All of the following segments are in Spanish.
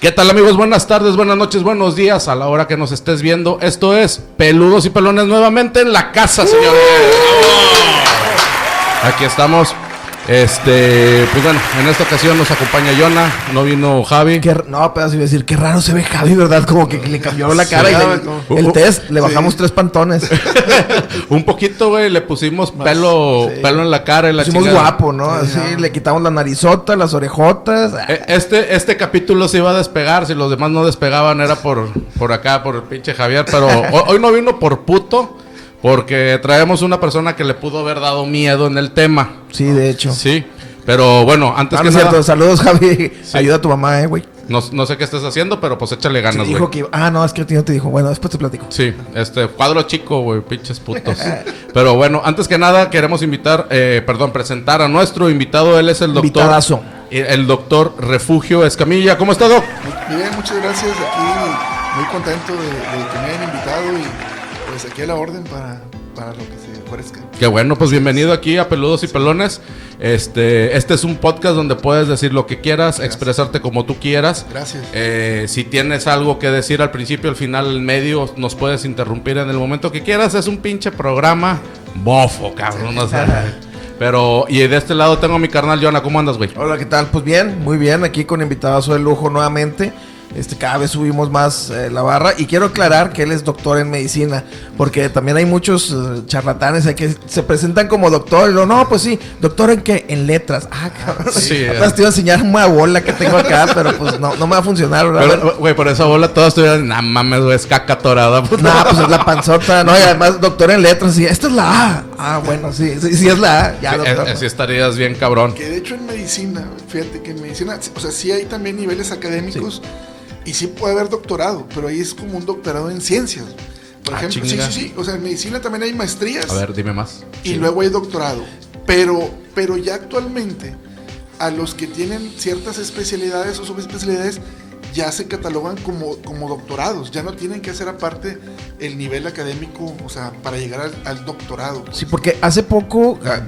¿Qué tal amigos? Buenas tardes, buenas noches, buenos días a la hora que nos estés viendo. Esto es Peludos y Pelones nuevamente en la casa, señores. Aquí estamos este, pues bueno, en esta ocasión nos acompaña Yona, no vino Javi. Qué, no, pero iba a decir, qué raro se ve Javi, ¿verdad? Como que le cambió la cara y le, el test, le bajamos tres pantones. Un poquito, güey, le pusimos pelo, pelo en la cara y la Pusimos guapo, ¿no? Así, le quitamos la narizota, las orejotas. E, este, este capítulo se iba a despegar, si los demás no despegaban era por, por acá, por el pinche Javier, pero hoy no vino por puto. Porque traemos una persona que le pudo haber dado miedo en el tema. Sí, de hecho. Sí. Pero bueno, antes ah, que nada... Saludos, Javi. Ayuda a tu mamá, eh, güey. No, no, sé qué estás haciendo, pero pues échale ganas, güey. dijo que... Ah, no, es que no te dijo. Bueno, después te platico. Sí, este, cuadro chico, güey, pinches putos. pero bueno, antes que nada, queremos invitar, eh, perdón, presentar a nuestro invitado. Él es el doctor... Invitadazo. El doctor Refugio Escamilla. ¿Cómo está, Doc? Bien, muchas gracias. Aquí muy contento de, de que me hayan invitado y pues aquí a la orden para, para lo que se ofrezca. Qué bueno, pues bienvenido aquí a Peludos y Pelones. Este, este es un podcast donde puedes decir lo que quieras, expresarte como tú quieras. Gracias. Eh, si tienes algo que decir al principio, al final, al medio, nos puedes interrumpir en el momento que quieras. Es un pinche programa bofo, cabrón. Pero, y de este lado tengo a mi carnal Jonah. ¿Cómo andas, güey? Hola, ¿qué tal? Pues bien, muy bien. Aquí con invitados de lujo nuevamente. Este, cada vez subimos más eh, la barra y quiero aclarar que él es doctor en medicina, porque también hay muchos eh, charlatanes que se presentan como doctor y lo, no, pues sí, doctor en qué, en letras. Ah, cabrón. Sí, te iba a enseñar una bola que tengo acá, pero pues no, no me va a funcionar. Güey, por esa bola todas estuvieran, nah mames, güey, es caca torada. Pues, no, pues es la panzota, no, y además doctor en letras, y esta es la A. Ah, bueno, sí, sí, sí es la A, ya doctor. Así estarías bien cabrón. Que de hecho en medicina, fíjate que en medicina, o sea, sí hay también niveles académicos. Y sí puede haber doctorado, pero ahí es como un doctorado en ciencias. Por ah, ejemplo, sí, sí, sí. O sea, en medicina también hay maestrías. A ver, dime más. Y luego hay doctorado. Pero, pero ya actualmente, a los que tienen ciertas especialidades o subespecialidades, ya se catalogan como, como doctorados. Ya no tienen que hacer aparte el nivel académico, o sea, para llegar al, doctorado. Sí, porque hace poco ah,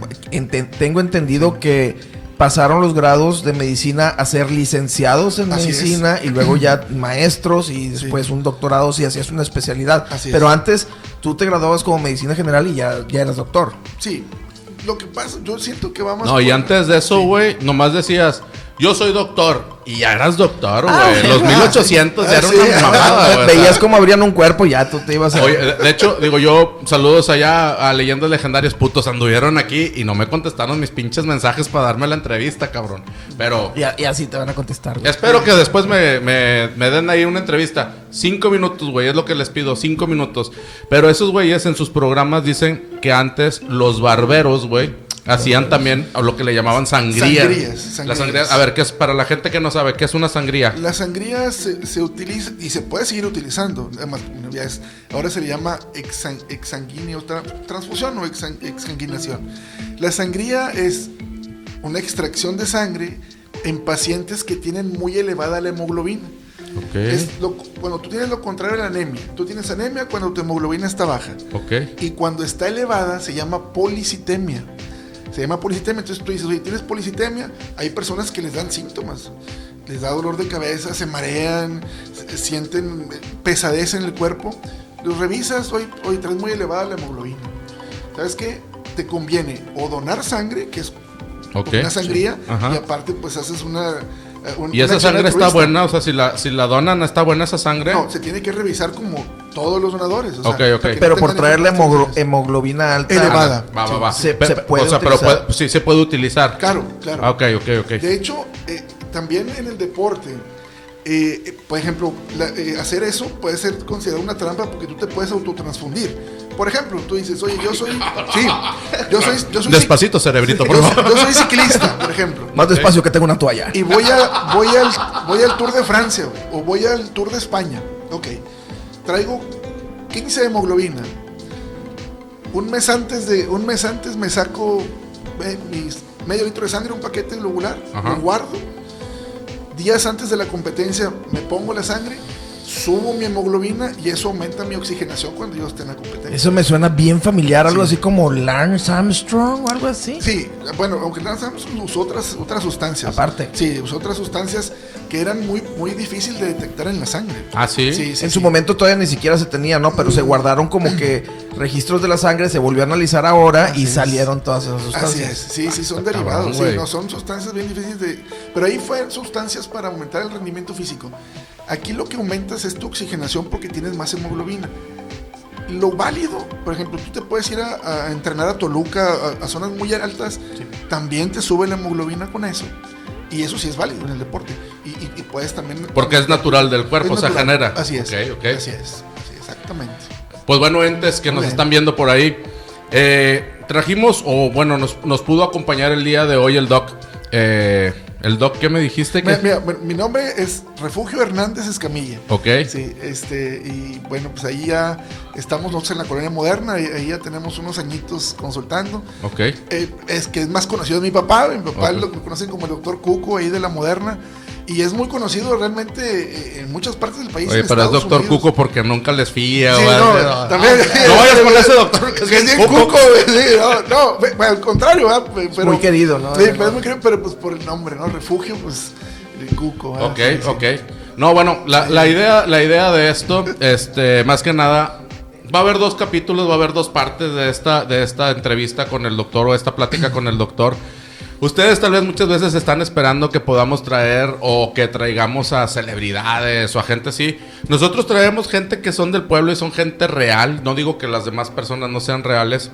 tengo entendido que pasaron los grados de medicina a ser licenciados en medicina y luego ya maestros y después un doctorado si hacías una especialidad. Pero antes tú te graduabas como medicina general y ya, ya eras doctor. Sí. Lo que pasa, yo siento que vamos... No, y antes de eso, güey, nomás decías, yo soy doctor. Y ya eras doctor, güey. Ah, los 1800 ya eran una mamada, Veías cómo abrían un cuerpo y ya tú te ibas a... Oye, de hecho, digo yo, saludos allá a Leyendas Legendarias, putos, anduvieron aquí y no me contestaron mis pinches mensajes para darme la entrevista, cabrón. Pero... Y, así te van a contestar, güey. Espero que después me, me, me den ahí una entrevista. Cinco minutos, güey, es lo que les pido, cinco minutos. Pero esos güeyes en sus programas dicen que antes los barberos, güey Hacían también lo que le llamaban sangría. Sangrías, A ver, ¿qué es para la gente que no sabe qué es una sangría? La sangría se, utiliza y se puede seguir utilizando. Además, ahora se le llama exsanguíneo, transfusión o exsanguinación. La sangría es una extracción de sangre en pacientes que tienen muy elevada la hemoglobina. Okay. cuando tú tienes lo contrario a la anemia. Tú tienes anemia cuando tu hemoglobina está baja. Okay. Y cuando está elevada se llama policitemia se llama policitemia. Entonces tú dices, oye, tienes policitemia. Hay personas que les dan síntomas. Les da dolor de cabeza, se marean, sienten pesadez en el cuerpo. Los revisas, hoy, hoy traes muy elevada la hemoglobina. ¿Sabes qué? Te conviene o donar sangre, que es una sangría, y aparte pues haces una eh, ¿Y esa sangre está buena? O sea, si la, si la donan, ¿está buena esa sangre? No, se tiene que revisar como todos los donadores. O sea, Pero por traer la hemoglobina alta. Elevada. Va, va, va. Se, puede o sea, pero sí se puede utilizar. Claro, claro. Ah, ok, ok, ok. De hecho, eh, también en el deporte, eh, por ejemplo, hacer eso puede ser considerado una trampa porque tú te puedes autotransfundir. Por ejemplo, tú dices, oye, yo soy. Sí, yo soy. Yo soy Despacito, cerebrito, por favor. Yo, soy ciclista, por ejemplo. Más despacio que tengo una toalla. Y voy, a, voy, al, voy al Tour de Francia, o voy al Tour de España. Ok. Traigo 15 de hemoglobina. Un mes antes de. Un mes antes me saco eh, mis medio litro de sangre, un paquete globular, lo guardo. Días antes de la competencia me pongo la sangre subo mi hemoglobina y eso aumenta mi oxigenación cuando yo esté en la competencia. Eso me suena bien familiar, algo así como Lance Armstrong o algo así. Sí, bueno, aunque Lance Armstrong usó otras, otras sustancias. Aparte. Sí, usó otras sustancias que eran muy, muy difícil de detectar en la sangre. Ah, sí. Sí, sí, en sí. su momento todavía ni siquiera se tenía, ¿no? Pero se guardaron como que registros de la sangre, se volvió a analizar ahora Así y es. salieron todas esas Así sustancias. es, sí, sí, son cabrón, derivados, sí, güey. no, son sustancias bien difíciles de... Pero ahí fue sustancias para aumentar el rendimiento físico. Aquí lo que aumentas es tu oxigenación porque tienes más hemoglobina. Lo válido, por ejemplo, tú te puedes ir a, a entrenar a Toluca, a, a zonas muy altas, también te sube la hemoglobina con eso. Y eso sí es válido en el deporte. Y, y- y puedes también... Porque es natural del cuerpo, o sea, genera. Así es. Así es. sí, exactamente. Pues bueno, entes que Muy nos bien. están viendo por ahí, eh, trajimos, o bueno, nos, nos pudo acompañar el día de hoy el doc. Eh, el doc, ¿qué me dijiste? Que... mira, mi nombre es Refugio Hernández Escamilla. Ok, Sí, este, y bueno, pues ahí ya estamos nosotros en la colonia moderna, y ahí ya tenemos unos añitos consultando. ok. Eh, es que es más conocido mi papá, mi papá lo conocen como el doctor Cuco ahí de la moderna, y es muy conocido realmente eh, en muchas partes del país. Oye, pero es doctor Unidos. Cuco porque nunca les fía. Sí, o no, algo. también. No vayas con ese doctor que es bien cuco, cuco. sí, no, no, al contrario, ¿verdad? Pe- pero, muy querido, ¿no? Sí, pero es muy querido, pero pues por el nombre, ¿no? Refugio, pues el cuco. ¿verdad? Ok, Sí, sí. ok. No, bueno, la, la idea, la idea de esto, este, más que nada, va a haber dos capítulos, va a haber dos partes de esta, de esta entrevista con el doctor o esta plática con el doctor. Ustedes tal vez muchas veces están esperando que podamos traer o que traigamos a celebridades o a gente así. Nosotros traemos gente que son del pueblo y son gente real. No digo que las demás personas no sean reales,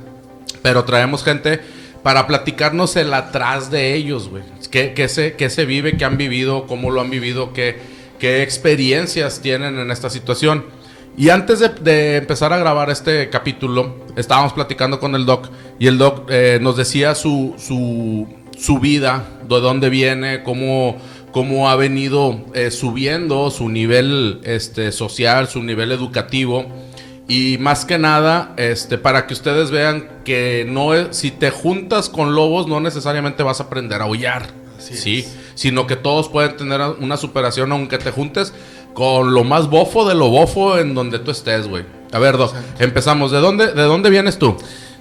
pero traemos gente para platicarnos el atrás de ellos, güey. ¿Qué, se, se vive, qué han vivido, cómo lo han vivido, qué, qué experiencias tienen en esta situación. Y antes de, de empezar a grabar este capítulo, estábamos platicando con el doc y el doc eh, nos decía su, su, su vida, de dónde viene, cómo, cómo ha venido eh, subiendo su nivel este, social, su nivel educativo. Y más que nada, este, para que ustedes vean que no es- si te juntas con lobos, no necesariamente vas a aprender a. Así sí, es. sino que todos pueden tener una superación, aunque te juntes con lo más bofo de lo bofo en donde tú estés, güey. A ver, Doc, empezamos. ¿De dónde, ¿De dónde vienes tú?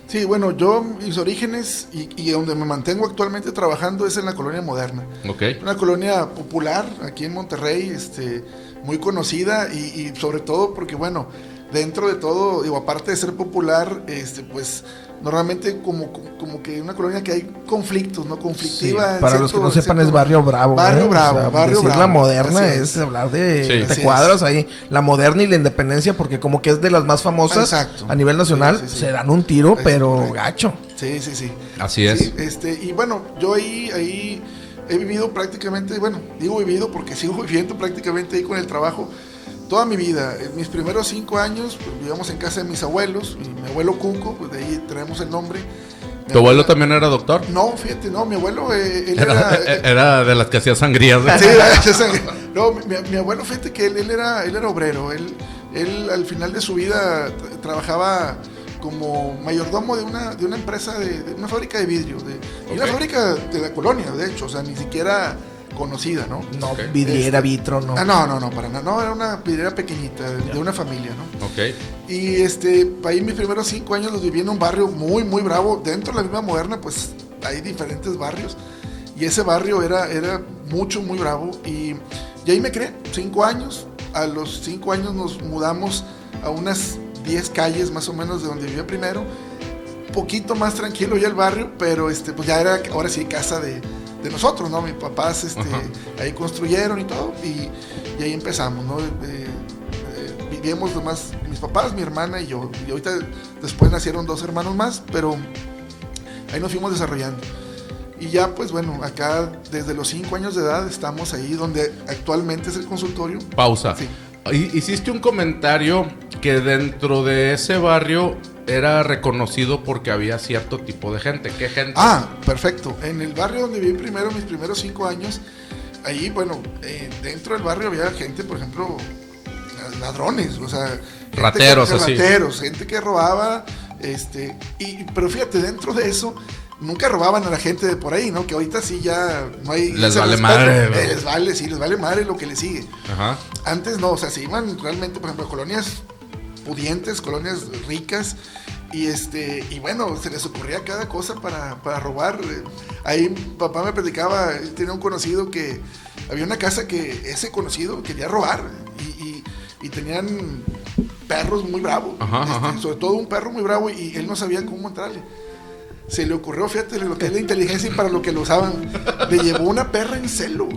Sí, bueno, yo, mis orígenes y, y donde me mantengo actualmente trabajando es en la colonia moderna. Ok. Una colonia popular aquí en Monterrey, este, muy conocida y, y sobre todo porque, bueno, dentro de todo, digo, aparte de ser popular, este, pues normalmente como, como que una colonia que hay conflictos, ¿no? Conflictiva. para los que no sepan cierto- es barrio bravo. Barrio ¿eh? bravo, barrio decir bravo. la moderna es. es. hablar de, Sí. te Así cuadras ahí. La moderna y la independencia, porque como que es de las más famosas Exacto. a nivel nacional, Sí, sí, sí. se dan un tiro, pero gacho. Sí, sí, sí. Así es. Sí, este, y bueno, yo ahí, ahí he vivido prácticamente, bueno, digo vivido porque sigo viviendo prácticamente ahí con el trabajo toda mi vida. En mis primeros cinco años, pues, vivíamos en casa de mis abuelos, y mi abuelo Cuco, pues de ahí traemos el nombre. Mi ¿Tu abuelo también era doctor? No, fíjate, no, mi abuelo, eh, él Era, era... eh, era de las que hacía sangrías. ¿eh? Sí, era- esa- no, mi, mi abuelo, fíjate que él, él era, él era obrero. Él, él al final de su vida tra- trabajaba como mayordomo de una, de una empresa, de, de una fábrica de vidrio. De, y una fábrica de la colonia, de hecho, o sea, ni siquiera conocida, ¿no? No, Ok. vidriera, vitro, no. Ah, no, no, no, para nada. No, era una vidriera pequeñita, de, de una familia, ¿no? Ok. Y este, ahí mis primeros cinco años los viví en un barrio muy, muy bravo. Dentro de la misma moderna, pues hay diferentes barrios. Y ese barrio era, era mucho, muy bravo. Y, y ahí me creé, cinco años. A los cinco años nos mudamos a unas 10 calles más o menos de donde vivía primero. Poquito más tranquilo ya el barrio, pero este, pues ya era ahora sí casa de, de nosotros, ¿no? Mis papás este, Ajá. ahí construyeron y todo. Y, y ahí empezamos, ¿no? Eh, eh, vivíamos nomás mis papás, mi hermana y yo. Y ahorita después nacieron dos hermanos más, pero ahí nos fuimos desarrollando. Y ya, pues bueno, acá desde los cinco años de edad estamos ahí donde actualmente es el consultorio. Pausa. Sí. Hi- Hiciste un comentario que dentro de ese barrio era reconocido porque había cierto tipo de gente. ¿Qué gente? Ah, perfecto. En el barrio donde viví primero, mis primeros cinco años, ahí, bueno, eh, dentro del barrio había gente, por ejemplo, ladrones, o sea, Rateros, que, así. rateros, gente que robaba, este, y, pero fíjate, dentro de eso nunca robaban a la gente de por ahí, ¿no? Que ahorita sí ya no hay... Les vale madre, Eh, les vale, sí, les vale madre lo que le sigue. Ajá. Antes no, o sea, se iban realmente, por ejemplo, a colonias pudientes, colonias ricas. Y este, y bueno, se les ocurría cada cosa para, para robar. Ahí papá me platicaba, él tenía un conocido que había una casa que ese conocido quería robar. Y, y- y tenían perros muy bravos. Ajá, este, ajá. Sobre todo un perro muy bravo y él no sabía cómo entrarle. Se le ocurrió, fíjate, lo que es la inteligencia y para lo que lo usaban. Le llevó una perra en celo.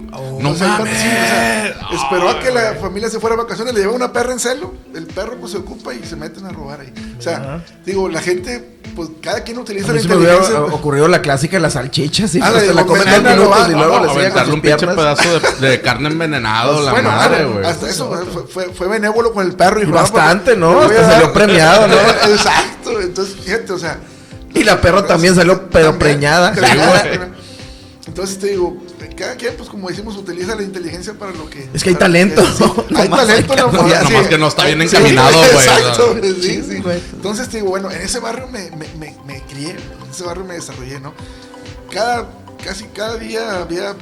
No O sea, mames. sí, o sea, esperó a que la familia se fuera a vacaciones, le llevó una perra en celo. El perro pues se ocupa y se meten a robar ahí. O sea, digo, la gente, pues cada quien utiliza A mí la se me hubiera inteligencia. ocurrido la clásica de las salchichas y Ah, pues la se de la comen dos minutos y luego le aventarle un pinche pedazo de, de carne envenenado, la bueno, madre, güey. hasta eso fue, fue, fue, benévolo con el perro. Y Y ah, pues, bastante, ¿no? voy a Hasta salió premiado, ¿no? Exacto, entonces fíjate, o sea. Y la perra también salió, pero preñada. Entonces te digo, cada quien, pues como decimos, utiliza la inteligencia para lo que. Es que hay talento, sí. ¿no? hay talento, nomás, apoyar. sí. Nomás que no está bien encaminado, güey. Exacto, sí, sí. Entonces te digo, bueno, en ese barrio me, me, me, me crié, en ese barrio me desarrollé, ¿no? Cada, casi cada día había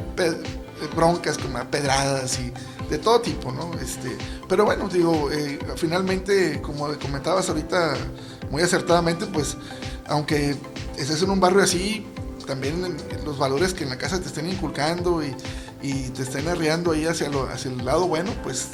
broncas, como pedradas y de todo tipo, ¿no? Este, pero bueno, digo, eh, finalmente, como comentabas ahorita muy acertadamente, pues, aunque estés en un barrio así, también en- los valores que en la casa te estén inculcando y, y te estén arreando ahí hacia, lo, hacia el lado bueno, pues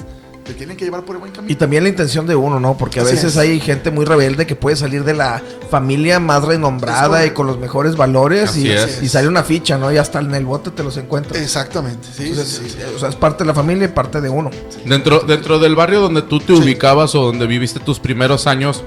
te tienen que llevar por el buen camino. Y también la intención de uno, ¿no? Porque a Así veces es. hay gente muy rebelde que puede salir de la familia más renombrada y con los mejores valores y, sale una ficha, ¿no? Y hasta en el bote te los encuentras. Exactamente, sí, Entonces, sí, sí. O sea, es parte de la familia y parte de uno. Dentro, dentro del barrio donde tú te ubicabas o donde viviste tus primeros años,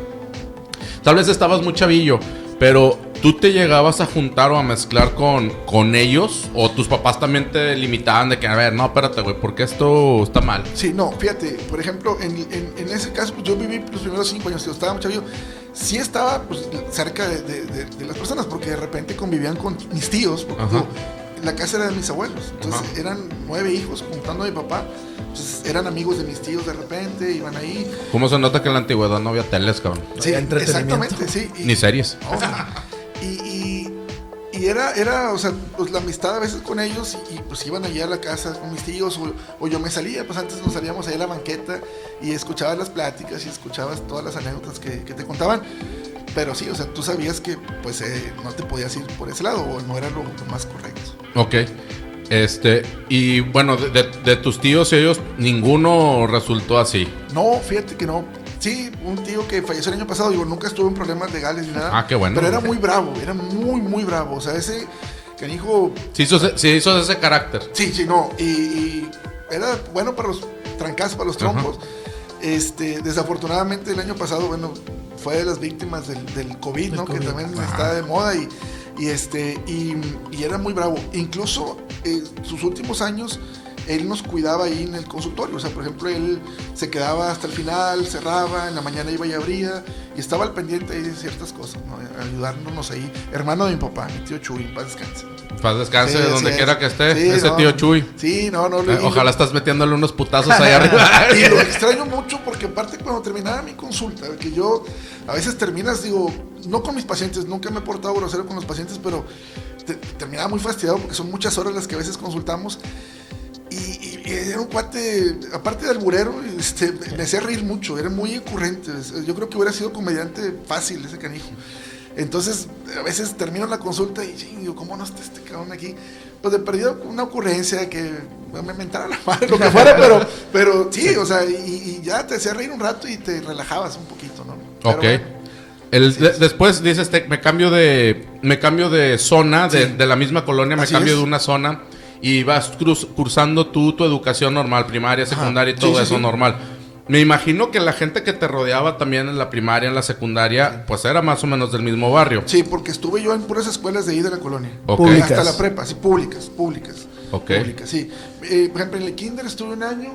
tal vez estabas muy chavillo, pero tú te llegabas a juntar o a mezclar con, con ellos o tus papás también te limitaban de que, a ver, no, espérate, güey, porque esto está mal. Sí, no, fíjate, por ejemplo, en, en- en ese caso, pues, yo viví los primeros cinco años, que estaba mucho chavillo, sí estaba pues, cerca de, de- de- de las personas, porque de repente convivían con mis tíos, porque la casa era de mis abuelos, entonces Ajá. eran nueve hijos, contando a mi papá, entonces eran amigos de mis tíos de repente, iban ahí. ¿Cómo se nota que en la antigüedad no había teles, cabrón? Sí, exactamente, sí. y- Ni series. no, sí. Y, y- y era, era, o sea, pues la amistad a veces con ellos y, y, pues iban allá a la casa con mis tíos o, o yo me salía, pues antes nos salíamos ahí a la banqueta y escuchabas las pláticas y escuchabas todas las anécdotas que, que te contaban. Pero sí, o sea, tú sabías que pues eh, no te podías ir por ese lado o no era lo, lo más correcto. Ok. Este, y bueno, de, de- de tus tíos y ellos, ninguno resultó así. No, fíjate que no. Sí, un tío que falleció el año pasado, digo, nunca estuvo en problemas legales ni nada. Ah, qué bueno. Pero era muy bravo, era muy, muy bravo. O sea, ese canijo Sí hizo, sí hizo ese carácter. Sí, sí, no. Y, y era bueno para los trancazos, para los trompos. Este, desafortunadamente el año pasado, bueno, fue de las víctimas del, del COVID, ¿no? COVID. Que también está de moda y, y este, y, y era muy bravo. Incluso eh, sus últimos años, él nos cuidaba ahí en el consultorio. O sea, por ejemplo, él se quedaba hasta el final, cerraba, en la mañana iba y abría, y estaba al pendiente ahí de ciertas cosas, ¿no? Ayudándonos ahí. Hermano de mi papá, mi tío Chuy, paz descanse. Paz descanse Sí, de donde sí, quiera es. que esté. Sí, ese no. tío Chuy. Sí, no, no. Eh, y- ojalá estás metiéndole unos putazos ahí arriba. y lo extraño mucho porque aparte cuando terminaba mi consulta, que yo a veces terminas, digo, no con mis pacientes, nunca me he portado grosero con los pacientes, pero te- terminaba muy fastidiado porque son muchas horas las que a veces consultamos. Era un cuate, aparte de alburero, este, me hacía reír mucho, era muy ocurrente. Yo creo que hubiera sido comediante fácil ese canijo. Entonces, a veces termino la consulta y "Ching, digo, ¿cómo no está este cabrón aquí? Pues de perdido una ocurrencia que me mentara la madre, lo que fuera, pero, pero sí, o sea, y, y ya te hacía reír un rato y te relajabas un poquito, ¿no? Pero Ok. bueno, El- de- es. después dices, te- me cambio de me cambio de zona, de, Sí. de la misma colonia, me Así cambio es. de una zona y vas cruz- cursando tú tu educación normal, primaria, secundaria y Sí, todo sí, eso sí. normal. Me imagino que la gente que te rodeaba también en la primaria, en la secundaria, pues era más o menos del mismo barrio. Sí, porque estuve yo en puras escuelas de ahí de la colonia. Ok. Públicas. Hasta la prepa, sí, públicas, públicas. Ok. Públicas, sí. Eh, por ejemplo, en el kinder estuve un año.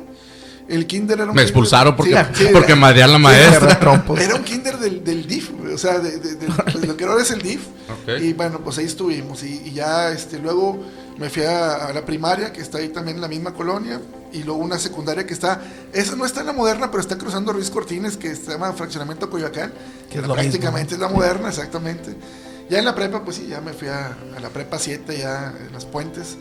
El kinder era un Me kinder- expulsaron porque, Sí, sí, porque era- madrean la maestra. Trompos. Era un kinder del, del DIF, o sea, de, de- de- pues, lo que ahora es el DIF. Ok. Y bueno, pues ahí estuvimos. Y, y ya este, luego me fui a, la primaria, que está ahí también en la misma colonia. Y luego una secundaria que está, esa no está en la moderna, pero está cruzando Ruiz Cortines, que se llama Fraccionamiento Coyoacán. Que es prácticamente es la moderna, exactamente. Ya en la prepa, pues sí, ya me fui a, a la prepa 7, ya en las puentes.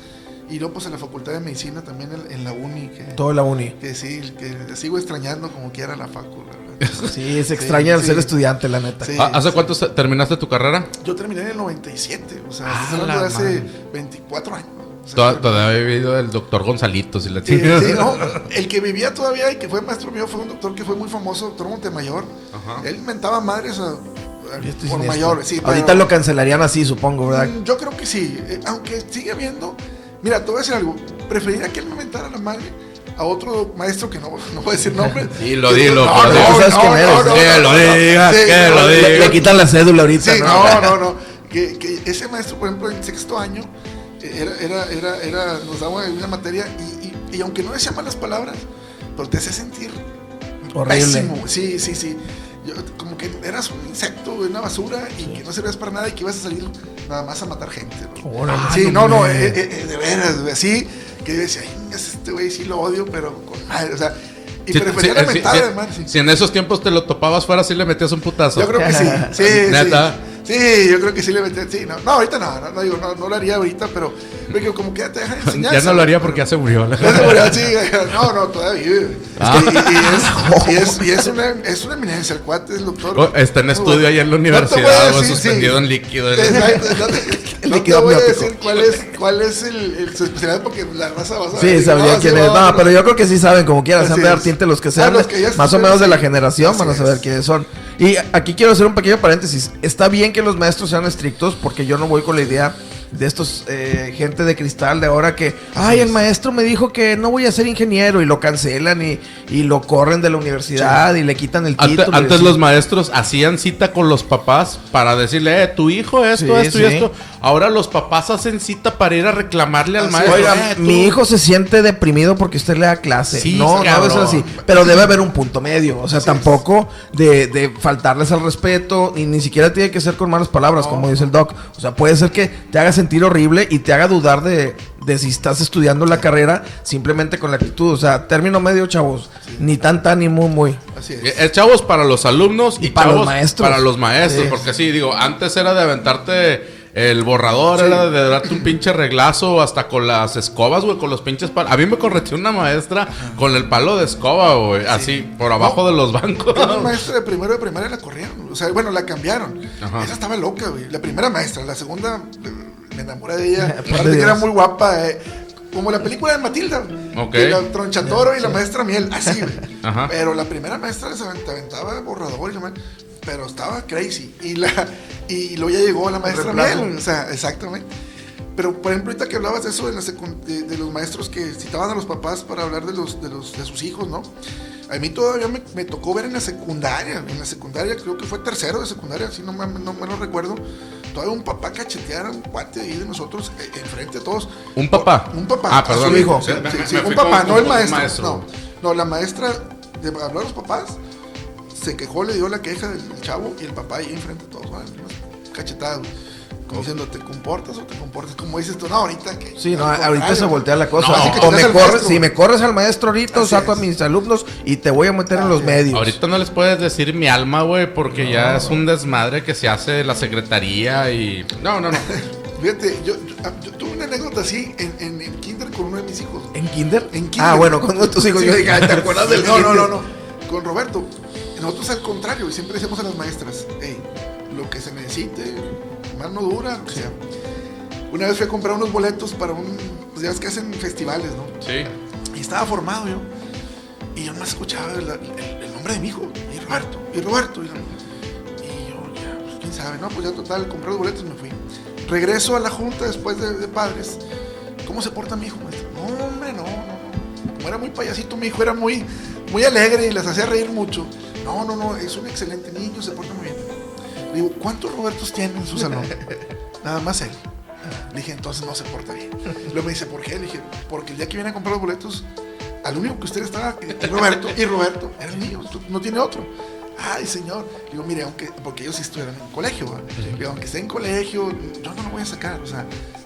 Y luego, pues en la facultad de medicina también en, en la uni. Que, Todo la uni. que sí, que sigo extrañando como quiera la facu, la verdad. Sí, se extraña el sí. ser estudiante, la neta. Sí. ¿Hace cuánto terminaste tu carrera? Yo terminé en el 97, o sea, Ah, estás hablando de la hace madre. 24 años. O sea, Toda- Todavía he vivido el doctor Gonzalito, si le Sí, sí, no, el que vivía todavía y que fue maestro mío fue un doctor que fue muy famoso, doctor Montemayor. Ajá. Él inventaba madres a- a- Y estoy por mayor. Sí, Ahorita pero- lo cancelarían así, supongo, ¿verdad? Mm, Yo creo que sí, eh, aunque sigue habiendo. Mira, te voy a decir algo. Preferiría que él me inventara la madre a otro maestro que no, no voy a decir nombre. Dilo, Que- dilo, No, no, no, ¿Sabes quién no, eres? no, no, Que lo no, no. diga, Sí, que no, lo le- diga. Le, le quitan la cédula ahorita, Sí, ¿no? no, no, no. Que, que ese maestro, por ejemplo, en sexto año, era, era, era, era, nos daba una materia y, y, y aunque no decía malas palabras, pero te hace sentir Horrible. pésimo. Sí, sí, sí. Yo, como que eras un insecto, una basura y que no servías para nada y que ibas a salir nada más a matar gente. ¿no? Órale. Sí, no, no, hombre. eh, eh, eh, de veras, así, que yo decía, "Ay, este güey sí lo odio, pero con madre, o sea, y Si- prefería si- la mentada, si- sí. si en esos tiempos te lo topabas fuera, sí le metías un putazo. Yo creo que sí, sí, ¿Neta? sí. Sí, yo creo que sí le metí, sí, no, no, ahorita no, no, no, digo, no, no lo haría ahorita, pero porque como que ya te dejan enseñar. ya no lo haría porque ya se murió. Ya se murió, sí, no, no, todavía vive. Ah. Y, y es, y, es, y es una, es una eminencia, el cuate es el doctor. Oh, está en estudio ahí en la universidad, o decir, suspendido sí. en líquido. Exacto, te, El no te voy a decir cuál es, cuál es el, el- su especialidad porque la raza va a saber. Sí, no, quién es. no, No, pero yo creo que sí saben, como quieran, se han Así de tinte los que Ah, sean, los que ya más o menos de la generación, van a saber es. quiénes son. Y aquí quiero hacer un pequeño paréntesis. Está bien que los maestros sean estrictos, porque yo no voy con la idea de estos eh, gente de cristal de ahora que, ay, el maestro me dijo que no voy a ser ingeniero y lo cancelan y, y lo corren de la universidad y le quitan el título. antes los maestros hacían cita con los papás para decirle, eh, tu hijo esto, Sí, esto sí. y esto. Ahora los papás hacen cita para ir a reclamarle al Así maestro. es. Oiga, "Eh, tú". mi hijo se siente deprimido porque usted le da clase. Sí, no, no así. Pero debe haber un punto medio. O sea, tampoco de, de faltarles al respeto. Y ni siquiera tiene que ser con malas palabras, No. como dice el doc. O sea, puede ser que te haga sentir horrible y te haga dudar de, de si estás estudiando la carrera simplemente con la actitud. O sea, término medio, chavos. Ni tan tan ni muy muy. Así es. Eh, eh, chavos para los alumnos y, Y para los maestros. para los maestros. Sí. Porque sí, digo, antes era de aventarte el borrador, Sí. era de darte un pinche reglazo hasta con las escobas, güey, con los pinches palos. A mí me correteó una maestra con el palo de escoba, güey, así, por abajo de los bancos. Una maestra de primero de primaria la corrieron. O sea, bueno, la cambiaron. Ajá. Esa estaba loca, güey. La primera maestra, la segunda, me enamoré de ella. Aparte que era muy guapa. eh. Como la película de Matilda. Ok. Que la tronchatoro y la maestra miel. Así, güey. Ajá. Pero la primera maestra se avent- aventaba borrador y Pero estaba crazy. Y, la, y luego ya llegó la maestra miel. O sea, exactamente. Pero, por ejemplo, ahorita que hablabas de eso, de, la de, de los maestros que citaban a los papás para hablar de, los, de, los, de sus hijos, ¿no? A mí todavía me, me tocó ver en la secundaria, en la secundaria, creo que fue tercero de secundaria, si no me, no me lo recuerdo, todavía un papá cachetear a un cuate ahí de nosotros, eh, enfrente de todos. ¿Un papá? Un papá. Ah, perdón. su hijo. Sí, Sí, me- sí, me- sí, me un papá, no el maestro. maestro. No, no, la maestra de hablar a los papás se quejó, le dio la queja del chavo y el papá ahí enfrente de todos, ¿no? unas cachetadas, como diciendo, ¿te comportas o te comportas? Como dices tú, no, ahorita que. Sí, no, ahorita se voltea la cosa. No, Así que o me corres, si me corres al maestro ahorita, o Así saco a mis alumnos y te voy a meter en los medios. Ahorita no les puedes decir mi alma, güey, porque ya es un desmadre que se hace la secretaría y... No, no, no. Fíjate, yo, yo, ah, yo tuve una anécdota así en, en, en Kinder con uno de mis hijos. ¿En kinder? En kinder. Ah, bueno, con tus hijos. Sí. Yo dije, ay, ¿te acuerdas del No, no, no, no. Con Roberto. Nosotros al contrario, siempre decíamos a las maestras, hey, lo que se necesite, mano dura, que sea. Una vez fui a comprar unos boletos para un, pues ya ves que hacen festivales, ¿no? Sí. Y estaba formado yo. Y yo no escuchaba el, el- el nombre de mi hijo. Y Roberto, y Roberto. Y, yo, ya, pues quién sabe, ¿no? Pues ya total, compré los boletos y me fui. Regreso a la junta después de, de padres. ¿Cómo se porta mi hijo, maestro? No, hombre, no, no, no. Como era muy payasito, mi hijo era muy, muy alegre y les hacía reír mucho. No, no, no, es un excelente niño, se porta muy bien. Le digo, ¿cuántos Robertos tiene en su salón? Nada más él. Le dije, entonces no se porta bien. Luego me dice, ¿por qué? Le dije, porque el día que viene a comprar los boletos, al único que usted estaba, y Roberto, y Roberto, era el niño, no tiene otro. Ay, señor. Digo, mire, aunque, porque ellos sí estuvieran en colegio, ¿va? Digo, aunque esté en colegio, yo no lo voy a sacar. O sea,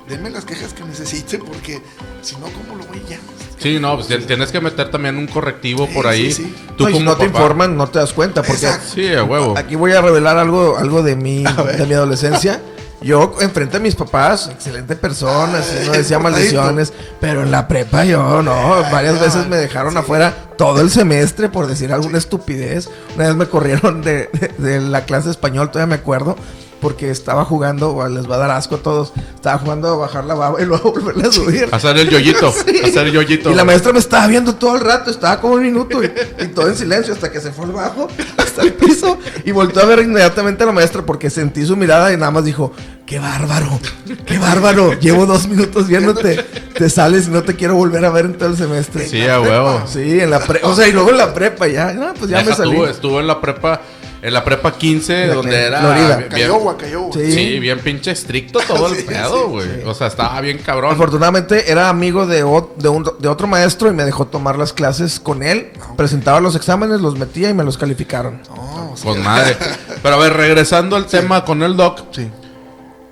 denme las quejas que necesite, porque si no, ¿cómo lo voy ya? Sí, no, pues tienes que meter también un correctivo Sí, por ahí. sí, sí. Tú No, y si como no te papá. informan, no te das cuenta. Porque Exacto. Sí, a huevo. aquí voy a revelar algo, algo de mi, de mi adolescencia. Yo enfrente a mis papás, excelente persona, Ay, así no decía maldiciones, pero en la prepa yo no, varias veces me dejaron afuera todo el semestre por decir alguna estupidez. Una vez me corrieron de, de- de la clase de español, todavía me acuerdo, porque estaba jugando, les va a dar asco a todos, estaba jugando a bajar la baba y luego volverla a subir. Hacer el yoyito. Sí. Hacer el yoyito. Y la maestra me estaba viendo todo el rato, estaba como un minuto y, y todo en silencio hasta que se fue al bajo, hasta el piso y volvió a ver inmediatamente a la maestra porque sentí su mirada y nada más dijo, qué bárbaro, qué bárbaro, llevo dos minutos viéndote, te sales y no te quiero volver a ver en todo el semestre. Sí, a huevo. Sí, en la prepa, o sea, y luego en la prepa ya, no, pues ya me salí. tú, estuvo en la prepa, en la prepa 15, La donde era Florida. bien- Cayowa, Cayowa. Sí. Sí, bien pinche estricto todo el Sí, pedo, güey. sí. O sea, estaba bien cabrón. Afortunadamente era amigo de, ot- de, un- de otro maestro y me dejó tomar las clases con él. Presentaba los exámenes, los metía y me los calificaron. No, o sea, Con madre. Pero a ver, regresando al tema con el doc. Sí.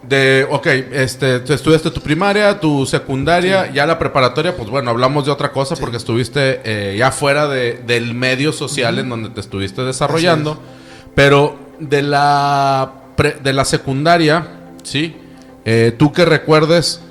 De, ok, este, tú estudiaste tu primaria, tu secundaria, ya la preparatoria, pues bueno, hablamos de otra cosa porque estuviste eh, ya fuera de- del medio social en donde te estuviste desarrollando. Pero de la, pre- de la secundaria, ¿sí? Eh, Tú que recuerdes,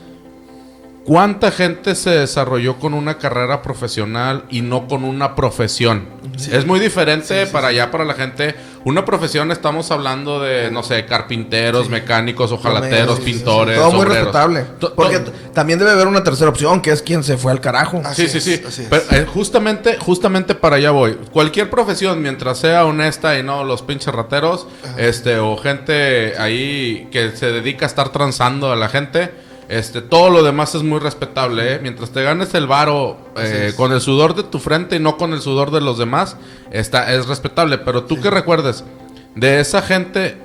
¿cuánta gente se desarrolló con una carrera profesional y no con una profesión? Es muy diferente para allá, para la gente. Una profesión estamos hablando de, no sé, carpinteros, mecánicos, ojalateros, Sí, sí, sí. pintores. Todo muy respetable. Porque también debe haber una tercera opción, que es quien se fue al carajo. Así Sí, sí, es, sí. Pero, eh, justamente, justamente para allá voy. Cualquier profesión, mientras sea honesta y no los pinches rateros, este, o gente ahí que se dedica a estar transando a la gente, este, todo lo demás es muy respetable, ¿eh? Mientras te ganes el varo eh, con el sudor de tu frente y no con el sudor de los demás, está, es respetable. Pero tú que recuerdes, de esa gente,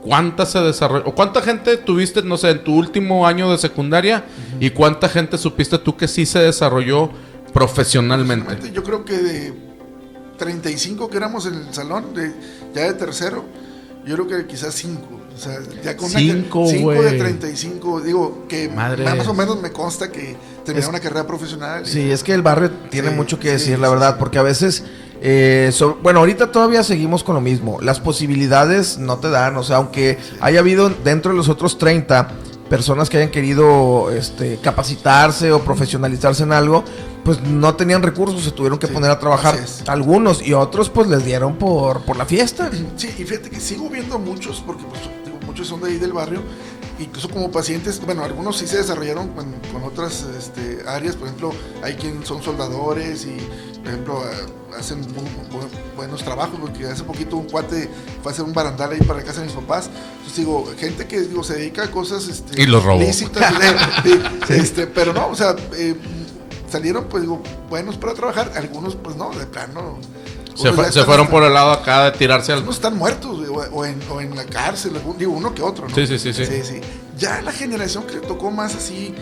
¿cuánta se desarrolló? ¿O cuánta gente tuviste, no sé, en tu último año de secundaria? ¿Y cuánta gente supiste tú que sí se desarrolló profesionalmente? Yo creo que de 35 que éramos en el salón, de, ya de tercero, yo creo que quizás 5. O sea, ya con Cinco, una 5 güey. de 35, digo, que más o menos me consta que terminé Es- una carrera profesional. y- Sí, es que el barrio tiene Sí, mucho que decir, sí, la verdad, porque a veces, eh, so- bueno, ahorita todavía seguimos con lo mismo. Las posibilidades no te dan, o sea, aunque haya habido dentro de los otros 30 personas que hayan querido este, capacitarse o profesionalizarse en algo, pues no tenían recursos, se tuvieron que Sí, poner a trabajar. Algunos y otros pues les dieron por, por la fiesta. Sí, y fíjate que sigo viendo muchos, porque pues, muchos son de ahí del barrio, incluso como pacientes, bueno, algunos sí se desarrollaron con, con otras este, áreas, por ejemplo, hay quien son soldadores y, por ejemplo, eh, hacen bu- bu- buenos trabajos, porque hace poquito un cuate fue a hacer un barandal ahí para la casa de mis papás, entonces digo, gente que digo, se dedica a cosas este, Y los robó. lícitas, sí, este, pero no, o sea, eh, salieron, pues digo, buenos para trabajar, algunos pues no, de plano. Se, otros fue- se fueron por el lado acá de tirarse al... algunos están muertos, güey, o, en, o en la cárcel, digo, uno que otro, ¿no? Sí, sí, sí, sí. Ya la generación que le tocó más así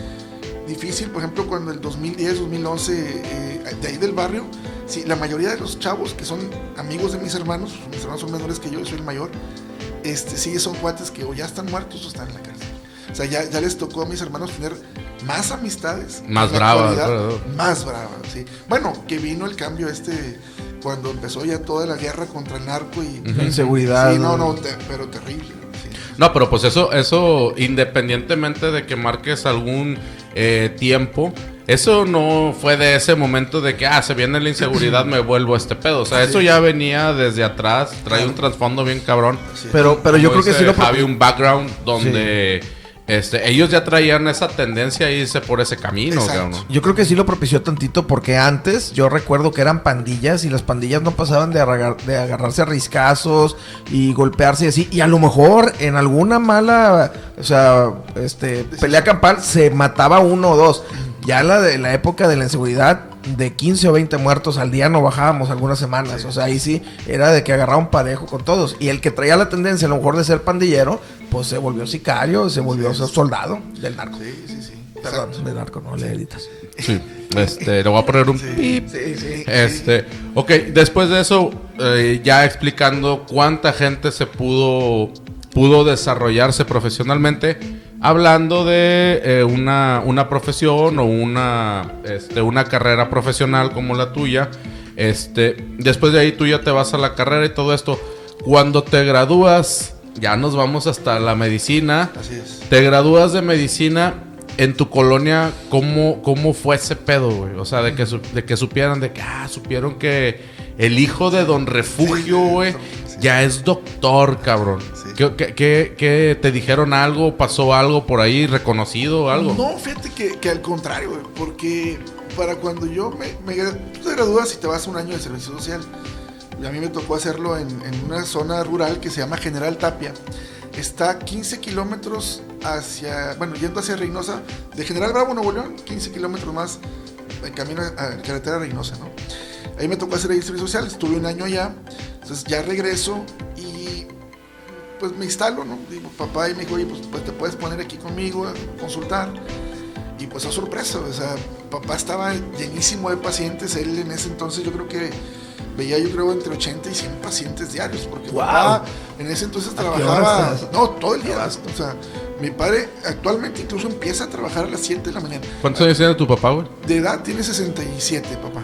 difícil, por ejemplo, cuando el 2010, 2011, eh, de ahí del barrio, sí, la mayoría de los chavos que son amigos de mis hermanos, mis hermanos son menores que yo, yo soy el mayor, este, sí son cuates que o ya están muertos o están en la cárcel. O sea, ya, ya les tocó a mis hermanos tener más amistades. Más bravas. Más bravas, sí. Bueno, que vino el cambio este cuando empezó ya toda la guerra contra el narco y... La inseguridad. Sí, no, no, te- pero terrible. sí. No, pero pues eso, eso, independientemente de que marques algún eh, tiempo, eso no fue de ese momento de que, ah, se viene la inseguridad, me vuelvo a este pedo. O sea, eso ya venía desde atrás, trae un trasfondo bien cabrón. Pero, pero yo creo que sí lo Javi, un background donde este, ellos ya traían esa tendencia a irse por ese camino, Exacto. Yo creo que sí lo propició tantito porque antes yo recuerdo que eran pandillas y las pandillas no pasaban de, agarrarse a riscazos y golpearse y así. Y a lo mejor en alguna mala, o sea, este, pelea campal se mataba uno o dos. Ya en la, de, la época de la inseguridad, de 15 o 20 muertos al día no bajábamos algunas semanas. O sea, ahí sí era de que agarraban parejo con todos. Y el que traía la tendencia a lo mejor de ser pandillero, pues se volvió sicario, se volvió soldado del narco. Sí, sí, sí. Perdón, del narco, no le editas. Sí. Este, le voy a poner un pip. Sí, sí. Este, ok, después de eso, eh, ya explicando cuánta gente se pudo, pudo desarrollarse profesionalmente, hablando de eh, una, una profesión o una, este, una carrera profesional como la tuya, este, después de ahí tú ya te vas a la carrera y todo esto. Cuando te gradúas, ya nos vamos hasta la medicina. Así es. Te gradúas de medicina. En tu colonia, ¿cómo, cómo fue ese pedo, güey? O sea, de que, su- de que supieran, de que, ah, supieron que el hijo de Don Refugio, güey, sí. ya es doctor, cabrón. Sí. ¿Qué, qué, qué- qué te dijeron algo? ¿Pasó algo por ahí reconocido o algo? No, fíjate que, que al contrario, güey, porque para cuando yo me, me te gradúas y te vas un año de servicio social. Y a mí me tocó hacerlo en, en una zona rural que se llama General Tapia. Está a 15 kilómetros hacia, bueno, yendo hacia Reynosa, de General Bravo, Nuevo León, 15 kilómetros más en camino a, a carretera Reynosa, ¿no? Ahí me tocó hacer el servicio social, estuve un año allá, entonces ya regreso y pues me instalo, ¿no? Digo, papá y me dijo, oye, pues, pues te puedes poner aquí conmigo a consultar. Y pues a sorpresa, o sea, papá estaba llenísimo de pacientes, él en ese entonces yo creo que veía yo creo entre 80 y 100 pacientes diarios, porque ¡Guau! papá en ese entonces trabajaba, no, todo el día, o sea, mi padre actualmente incluso empieza a trabajar a las 7 de la mañana. ¿Cuántos años tiene tu papá, güey? De edad tiene 67, papá.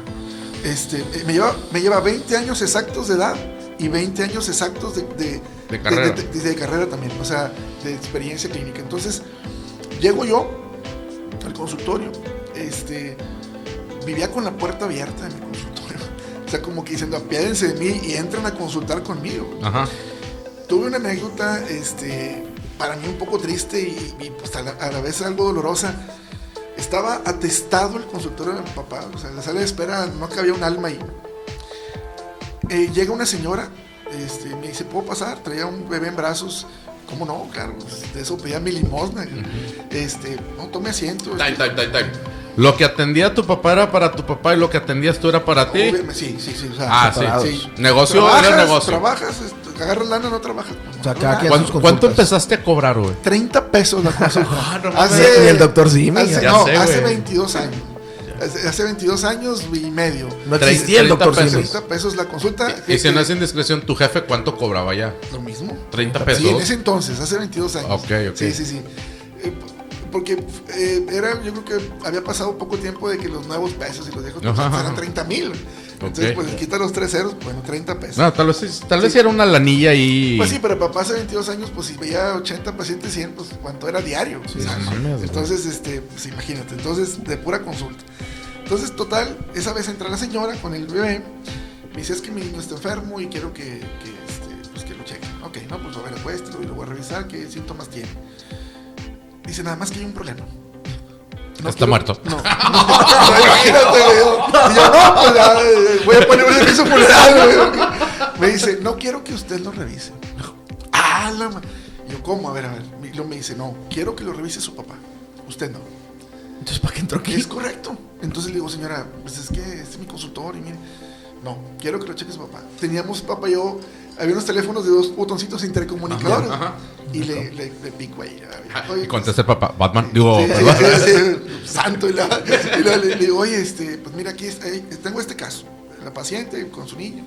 Este, eh, me, lleva, me lleva 20 años exactos de edad y 20 años exactos de, de, De carrera. de- de- carrera también, o sea, de experiencia clínica. Entonces, llego yo al consultorio, este, vivía con la puerta abierta de mi sea, como que diciendo, apiádense de mí y entran a consultar conmigo. Ajá. Tuve una anécdota, este, para mí un poco triste y, y, pues a la, a la vez algo dolorosa. Estaba atestado el consultorio de mi papá, o sea, en la sala de espera no cabía un alma ahí. Eh, llega una señora, este, me dice, ¿puedo pasar? Traía un bebé en brazos. ¿Cómo no? Claro, pues, de eso pedía mi limosna. Este, no, tome asiento. Time, este, time, time, time. Lo que atendía tu papá era para tu papá y lo que atendías tú era para ti. Sí, sí, sí. o sea, Ah, sí. separados. Negocio Trabajas, era negocio. Trabajas, este, agarras lana, no trabajas. O sea, No, cada ¿Cuánto, cuánto empezaste a cobrar, güey? 30 pesos la consulta. Ah, no mames. Ni el doctor Simi. Hace, Ya no, sé, hace güey. 22 años. Hace, hace 22 años y medio. No existía el 30 doctor pesos. Simi. 30 pesos la consulta. Y si Fíjate, no es indiscreción, tu jefe, ¿cuánto cobraba ya? Lo mismo. 30 pesos. Sí, en ese entonces, hace 22 años. Ok, ok. Sí, sí, sí. Porque eh, era, yo creo que había pasado poco tiempo de que los nuevos pesos y los viejos pesos Ajá, eran 30 mil. Entonces, pues quita los tres ceros, bueno, 30 pesos. No, tal vez, sí- tal vez sí era una lanilla ahí. Pues sí, pero papá hace 22 años, pues si veía 80 pacientes, 100, pues cuánto era diario. Mames, güey. entonces, este, pues imagínate, entonces de pura consulta. Entonces, total, esa vez entra la señora con el bebé, me dice, es que mi niño está enfermo y quiero que, que, este, pues, que lo chequen. Ok, no, pues a ver, acuéstelo y lo voy a revisar, qué síntomas tiene. Dice, nada más que hay un problema. Está muerto. No, no, imagínate, güey. Y yo, no, pues ya, eh, voy a poner un servicio funeral, güey. Me dice, no quiero que usted lo revise. Ah, la ma- yo, ¿cómo? A ver, a ver. Y luego me dice, no, quiero que lo revise su papá. Usted no. Entonces, ¿para qué entró aquí? Es correcto. Entonces le digo, señora, pues es que este es mi consultor y mire. No, quiero que lo cheque su papá. Teníamos papá y yo, había unos teléfonos de dos botoncitos intercomunicadores. Ajá, ajá. Y le, le, le pico ahí. Ah, Oye, Y contesta el papá, Batman. Digo, Sí, sí, sí, sí, santo. Y, la- y la- le, le digo, oye, este, pues mira, aquí eh, tengo este caso. La paciente con su niño.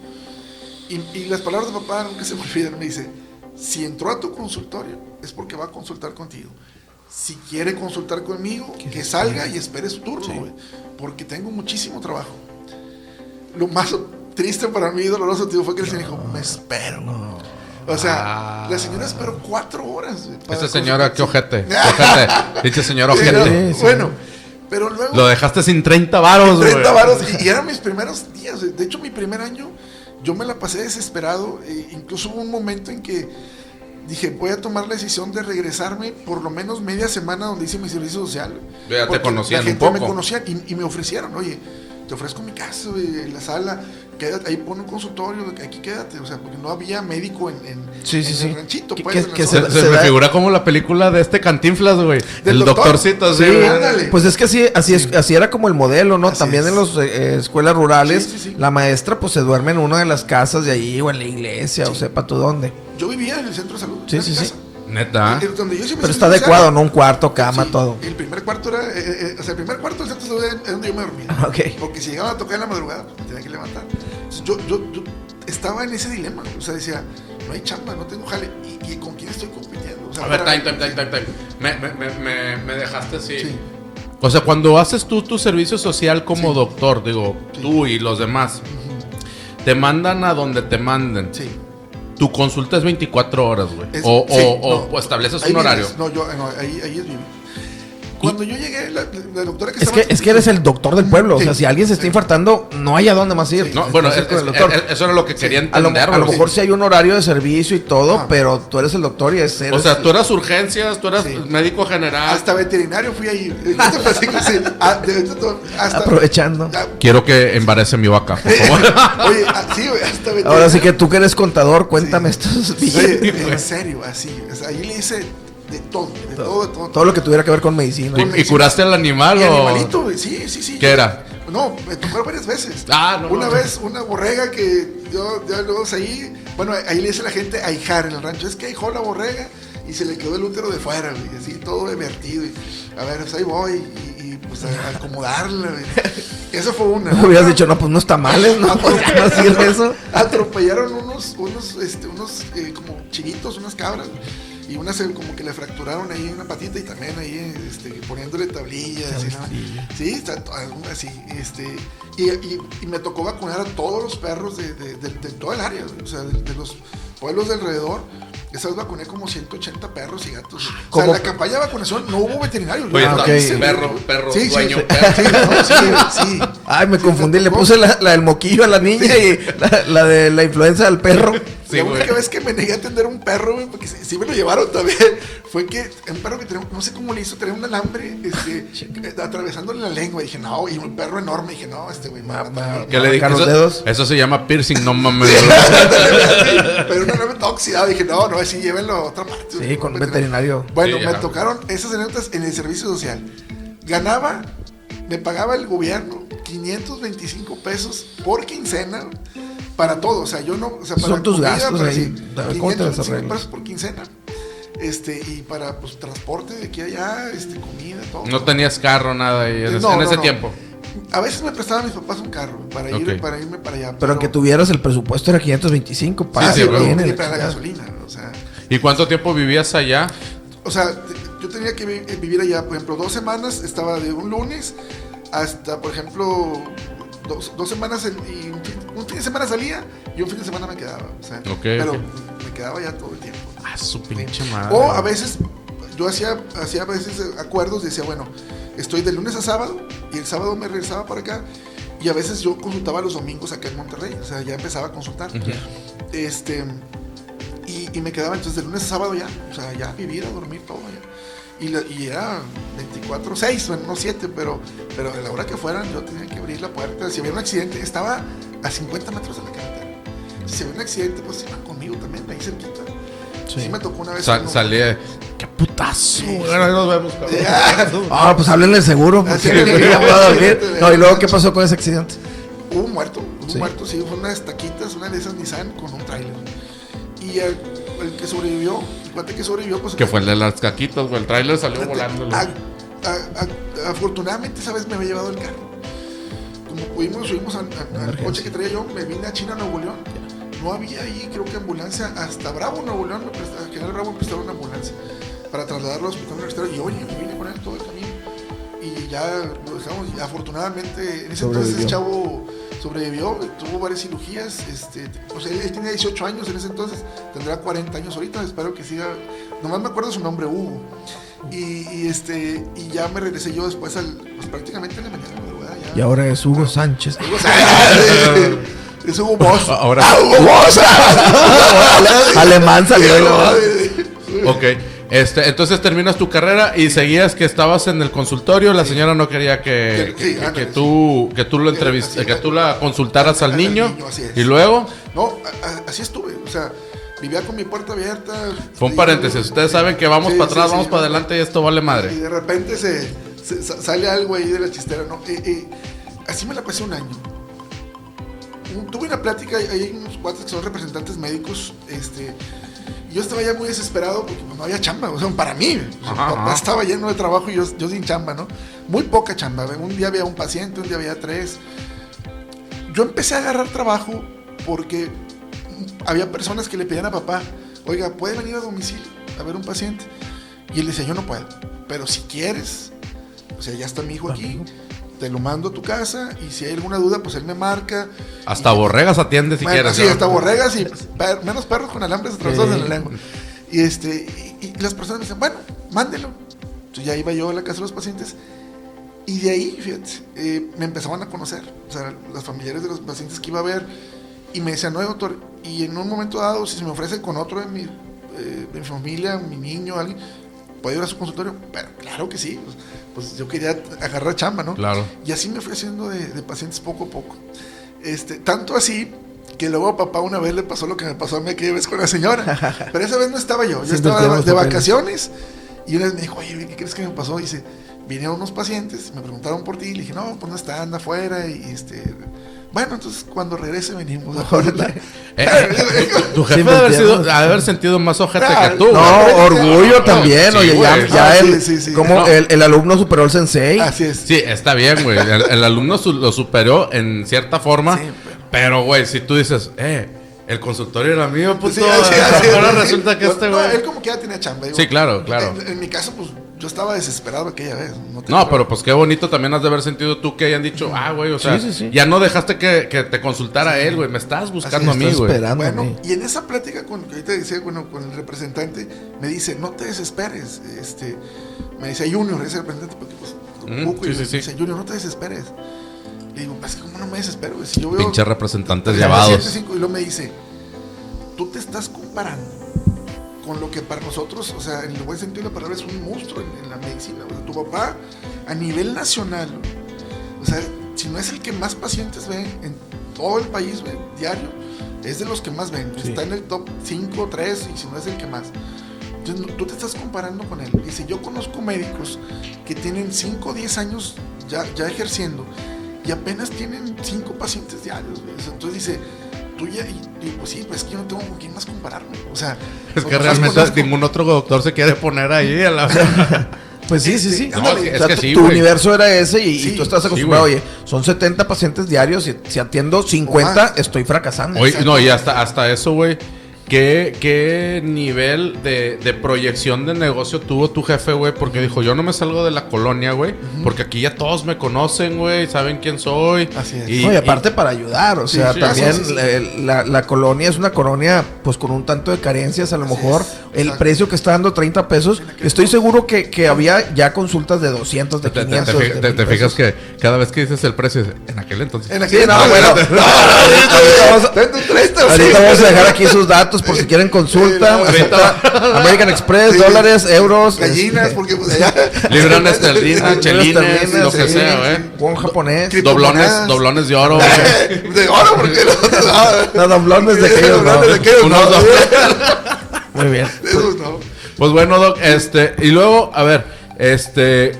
Y, y las palabras de papá nunca se me olvidan. Me dice, si entró a tu consultorio es porque va a consultar contigo. Si quiere consultar conmigo, que salga y espere su turno, güey, porque tengo muchísimo trabajo. Lo más triste para mí y doloroso tío, fue que el señor dijo, me espero. O sea, Ah. la señora esperó cuatro horas. Esta señora, qué ojete. Qué ojete. Dice señora Sí, ojete. sí. Bueno, pero luego... Lo dejaste sin 30 varos, güey. 30 varos y, y eran mis primeros días. De hecho, mi primer año yo me la pasé desesperado. e incluso hubo un momento en que dije, voy a tomar la decisión de regresarme por lo menos media semana donde hice mi servicio social. Ya te conocían la un gente me poco. conocían y, y me ofrecieron, oye, te ofrezco mi casa, güey, en la sala, quédate, ahí pon un consultorio, aquí quédate. O sea, porque no había médico en, en, Sí, sí, en sí. el ranchito. Que- pues, que-. Se, Se- se se me da- figura como la película de este Cantinflas, güey. Del El doctor. doctorcito, así, Sí, güey. Pues es que así, así, es, así era como el modelo, ¿no? Así También es. en las escuelas rurales, Sí, sí, sí. la maestra pues se duerme en una de las casas de ahí o en la iglesia o sepa tú dónde. Yo vivía en el centro de salud. Sí, en sí, mi sí. Neta. Eh, donde yo Pero está adecuado, ¿no? Un cuarto, cama, Sí, todo. El primer cuarto era, eh, eh, o sea, el primer cuarto del centro de salud era donde yo me dormía. Ok. Porque si llegaba a tocar en la madrugada, pues, me tenía que levantar. Entonces, yo, yo, yo estaba en ese dilema. O sea, decía, no hay chamba, no tengo jale. ¿Y, y con quién estoy compitiendo? O sea, A ver, time, time, time, time, time. Me, me, me, me, dejaste así. Sí. O sea, cuando haces tú tu servicio social como Sí. doctor, digo, Sí. tú y los demás, te mandan a donde te manden. Sí. Tu consulta es 24 horas, güey. Es- O, sí, o- o- no. o estableces un horario. vives. No, yo, no, ahí, ahí es vivo. Cuando yo llegué, la, la doctora que Es estaba... que, es que eres el doctor del pueblo. O sea, Sí. si alguien se está infartando, no hay a dónde más ir. No, bueno, es- es- eso era lo que quería a lo, entender, a lo mejor sí hay un horario de servicio y todo, Ah. pero tú eres el doctor y es O sea, tú eras urgencias, tú eras Sí. médico general. Hasta veterinario fui ahí. Sí. Ah, de- de- de- hasta- aprovechando. Ah, Quiero que embarace mi vaca, por favor. Oye, ah, sí, güey, hasta veterinario. Ahora sí que tú que eres contador, cuéntame estos Oye, billetes. en serio, así. O sea, ahí le hice de todo, de todo, de todo. Todo lo que tuviera que ver con medicina. ¿Y, y curaste al animal o...? animalito, güey, sí, sí, sí. ¿Qué era? No, me tocó varias veces. Ah, no, Una no. vez, una borrega que yo, ya luego ahí, bueno, ahí le dice la gente ahijar en el rancho. Es que ahijó la borrega y se le quedó el útero de fuera, güey, así todo divertido. Y, a ver, pues ahí voy y, y, pues a, acomodarla, güey. Eso fue una. Me hubieras dicho, no, pues no está mal, ¿eh? no decir eso. Atropellaron unos, unos, este, unos eh, como chivitos, unas cabras. Y una se como que le fracturaron ahí una patita y también ahí este, poniéndole tablillas. y nada. Sí, está así. Este, y, y- y me tocó vacunar a todos los perros de, de, de- de todo el área, o sea, de, de los pueblos de alrededor. Esa vez vacuné como 180 perros y gatos. O sea, en la campaña de vacunación no hubo veterinario. Oye, Ah, perro, perro, Sí, sí, dueño, sí. perro. Sí, no, sí, sí. Ay, me Sí, confundí, le puse la, la del moquillo a la niña y la, la de la influenza al perro. Sí, la güey. única vez que me negué a atender un perro, güey, porque sí, sí me lo llevaron también, fue que un perro que tenía, no sé cómo le hizo, tenía un alambre este, atravesándole la lengua. dije, no, y un perro enorme. dije, no, este güey matar. ¿Qué le dije? Los Eso, dedos. eso se llama piercing, no mames. Pero un enorme todo oxidado. Dije, no, no, así llévenlo a otra parte. Sí, con un veterinario. Bueno, Sí, me tocaron esas anécdotas en el servicio social. Ganaba, me pagaba el gobierno 525 pesos por quincena para todo. O sea, yo no. O sea, para Son tus gastos para- ahí. sí, A ver, ¿cómo te las 525 arreglas? pesos por quincena. Este, y para pues, transporte de aquí a allá, este, comida, todo. No tenías carro, nada ahí en, No, en no, ese no. tiempo. A veces me prestaban mis papás un carro para, ir, para irme para allá. Pero aunque tuvieras el presupuesto era 525, para sí, para la gasolina. O sea, ¿Y cuánto tiempo vivías allá? O sea, yo tenía que eh, vivir allá, por ejemplo, dos semanas, estaba de un lunes hasta, por ejemplo, dos, dos semanas en- y un fin, un fin de semana salía y un fin de semana me quedaba. O sea, pero me quedaba ya todo el tiempo. Ah, su pinche madre. O a veces, yo hacía, hacía a veces eh, acuerdos, decía, bueno, estoy de lunes a sábado y el sábado me regresaba para acá. Y a veces yo consultaba los domingos acá en Monterrey, o sea, ya empezaba a consultar. Este, y, y me quedaba entonces de lunes a sábado ya, o sea, ya vivir, a dormir, todo ya. Y, la- y era 24, 6, bueno, no 7, pero, pero a la hora que fueran yo tenía que abrir la puerta. Si había un accidente, estaba a 50 metros de la carretera. Si había un accidente, pues iban conmigo también, ahí cerquita. Sí, me tocó una vez. Sa- uno- salí de... ¡Qué putazo! Sí, Bueno, ahí nos vemos, cabrón. Ya. Ah, pues háblenle seguro, porque. Sí. No, y luego, ¿qué pasó con ese accidente? Hubo un muerto, hubo un muerto, sí, fue unas taquitas, una de esas Nissan con un tráiler. Y el, el que sobrevivió, cuate que sobrevivió, pues... Que fue el de las caquitas, güey. El trailer salió volando. a- güey. a- a- afortunadamente esa vez me había llevado el carro. Como pudimos, subimos al, al- al Emergencia. coche que traía yo, me vine a China, Nuevo León. No había ahí, creo que ambulancia, hasta Bravo, Nuevo León, me General Bravo me prestaron una ambulancia para trasladarlo al hospital universitario. Y oye, me vine con él todo el camino. Y ya lo dejamos, y afortunadamente, en ese entonces Sobrevivió. el chavo sobrevivió, tuvo varias cirugías. Este, o sea, él, tenía 18 años en ese entonces, tendrá 40 años ahorita, espero que siga. Nomás me acuerdo su nombre, Hugo. Y, y, este, y ya me regresé yo después al, pues prácticamente en la mañana, ya. Y ahora es Hugo Sánchez. Hugo Sánchez. Es Hugo Boss. Ahora- ¡Ah, Hugo Boss! Alemán salió. Ok. Este, entonces terminas tu carrera y seguías que estabas en el consultorio. La señora no quería que, Sí, que, ándale, que tú, que tú lo entrevist, que tú la consultaras al niño. Y luego, No, así estuve. O sea, vivía con mi puerta abierta. fue un y- paréntesis. Ustedes saben que vamos Sí, para atrás, sí, vamos para adelante y esto vale Y madre. de repente se, se- sa- sale algo ahí de la chistera, ¿no? Eh, eh, así me la pasé un año. Tuve una plática, hay unos cuates que son representantes médicos, este, y yo estaba ya muy desesperado porque pues, no había chamba, o sea, para mí, sea, Ajá, papá ajá. estaba lleno de trabajo y yo, yo sin chamba, ¿no? Muy poca chamba, un día había un paciente, un día había tres. Yo empecé a agarrar trabajo porque había personas que le pedían a papá, oiga, ¿puede venir a domicilio a ver un paciente? Y él decía, yo no puedo, pero si quieres, o sea, ya está mi hijo aquí, te lo mando a tu casa y si hay alguna duda, pues él me marca. Hasta Y- borregas atiende si bueno, quieres. Sí, ¿no? hasta borregas y per- menos perros con alambres atravesados en la lengua. Y, este, y, y las personas me dicen, bueno, mándelo. Entonces ya iba yo a la casa de los pacientes. Y de ahí, fíjate, eh, me empezaban a conocer. O sea, los familiares de los pacientes que iba a ver. Y me decían, no, doctor. Y en un momento dado, si se me ofrece con otro de mi, eh, de mi familia, mi niño, alguien, ¿puedo ir a su consultorio? Pero claro que sí. Pues, pues yo quería agarrar chamba, ¿no? Claro. Y así me fui haciendo de, de pacientes poco a poco. Este, tanto así que luego a papá una vez le pasó lo que me pasó a mí aquella vez con la señora. Pero esa vez no estaba yo. Yo estaba de, de vacaciones. Y una vez me dijo, oye, ¿qué crees que me pasó? Y dice, vinieron unos pacientes, me preguntaron por ti. Y le dije, no, pues no está, anda afuera. Y este, bueno, entonces cuando regrese venimos. Eh, eh, tu, tu jefe Sí, debe haber, sido, ha de haber sentido más ojete Ah, que tú. No, güey. orgullo No, también, sí, oye, ya, güey. ya Ah, sí, el, sí, sí. como No. el, el alumno superó al sensei. Así es. Sí, está bien, güey. El, el alumno su- lo superó en cierta forma. Sí, pero, güey, si tú dices, eh, el consultorio era mío, puto. Ahora resulta que este, no, güey. él como que ya tenía chamba. digo. Sí, claro, claro. En, en mi caso, pues yo estaba desesperado aquella vez. No, pero pues qué bonito también has de haber sentido tú que hayan dicho, ah, güey, o sea, Sí, sí, sí. ya no dejaste que, que te consultara él, güey, me estás buscando a mí, güey. esperando a Bueno, mí. y en esa plática con que ahorita decía, bueno, con el representante, me dice, no te desesperes. Este, me dice Junior, ese representante, porque pues, Mm, Cuco, y sí, me dice, Junior, no te desesperes. Le digo, pues ¿cómo no me desespero? güey? Si yo veo Pinches representantes llevados. 105, y luego me dice, tú te estás comparando con lo que para nosotros, o sea, en el buen sentido de la palabra, es un monstruo en, en la medicina. O sea, tu papá, a nivel nacional, o sea, si no es el que más pacientes ve en todo el país, güey, diario, es de los que más ven. Está en el top 5, 3, y si no es el que más. Entonces, tú te estás comparando con él. Dice, yo conozco médicos que tienen 5 o 10 años ya, ya ejerciendo y apenas tienen 5 pacientes diarios. O Entonces dice, tú ya, y, y pues sí, pues es que yo no tengo con quién más compararme. O sea, Es que realmente conozco- ningún otro doctor se quiere poner ahí a la... Pues sí, sí, sí. No, es que- O es sea, que tu- sí, tu güey. universo era ese y, tú estás acostumbrado, oye, son 70 pacientes diarios y si atiendo 50, más. estoy fracasando. Oye, no, y hasta, hasta eso, güey. ¿Qué, ¿Qué nivel de, de proyección de negocio tuvo tu jefe, güey? Porque dijo, yo no me salgo de la colonia, güey. Porque aquí ya todos me conocen, güey. Saben quién soy. Así es. Y, No, y aparte para ayudar, o sea, sí, también sí, sí, sí. La, la colonia es una colonia pues con un tanto de carencias, a lo Así mejor es, el precio que está dando 30 pesos, estoy seguro que, que había ya consultas de 200, de te, te- te 500. te- 1000 te fijas que cada vez que dices el precio, en aquel entonces. En Sí, aquel- no, bueno, no, ahorita vamos a- Ten tu 30, sí. Ahorita vamos a dejar aquí sus datos por si quieren consulta. Sí, American Express, Sí. dólares, euros. Gallinas, este, porque pues allá. Libra esterlina, chelines, lo que sí, sea, sí, güey. Won japonés. Doblones, doblones de oro. De oro, porque no. No, doblones de aquellos, no. Doblones de aquellos, Unos. Muy bien. Esos no. Pues bueno, Doc, este, y luego, a ver, este,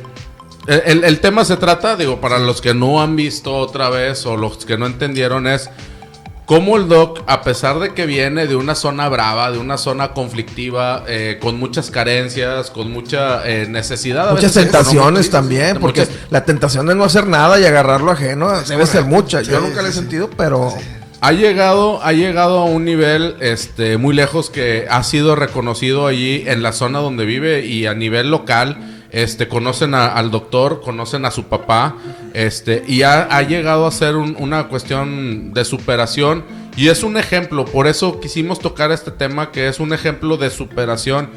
el, el tema se trata, digo, para los que no han visto otra vez o los que no entendieron es cómo el Doc, a pesar de que viene de una zona brava, de una zona conflictiva, eh, con muchas carencias, con mucha eh, necesidad. a Muchas veces tentaciones también, porque muchas- la tentación de no hacer nada y agarrar lo ajeno debe ser mucha. Yo Sí, nunca la he sí, sí. sentido, pero Ha llegado, ha llegado a un nivel este, muy lejos que ha sido reconocido allí en la zona donde vive y a nivel local. Este, conocen al doctor, conocen a su papá, este, y ha, llegado a ser un- una cuestión de superación. Y es un ejemplo, por eso quisimos tocar este tema, que es un ejemplo de superación.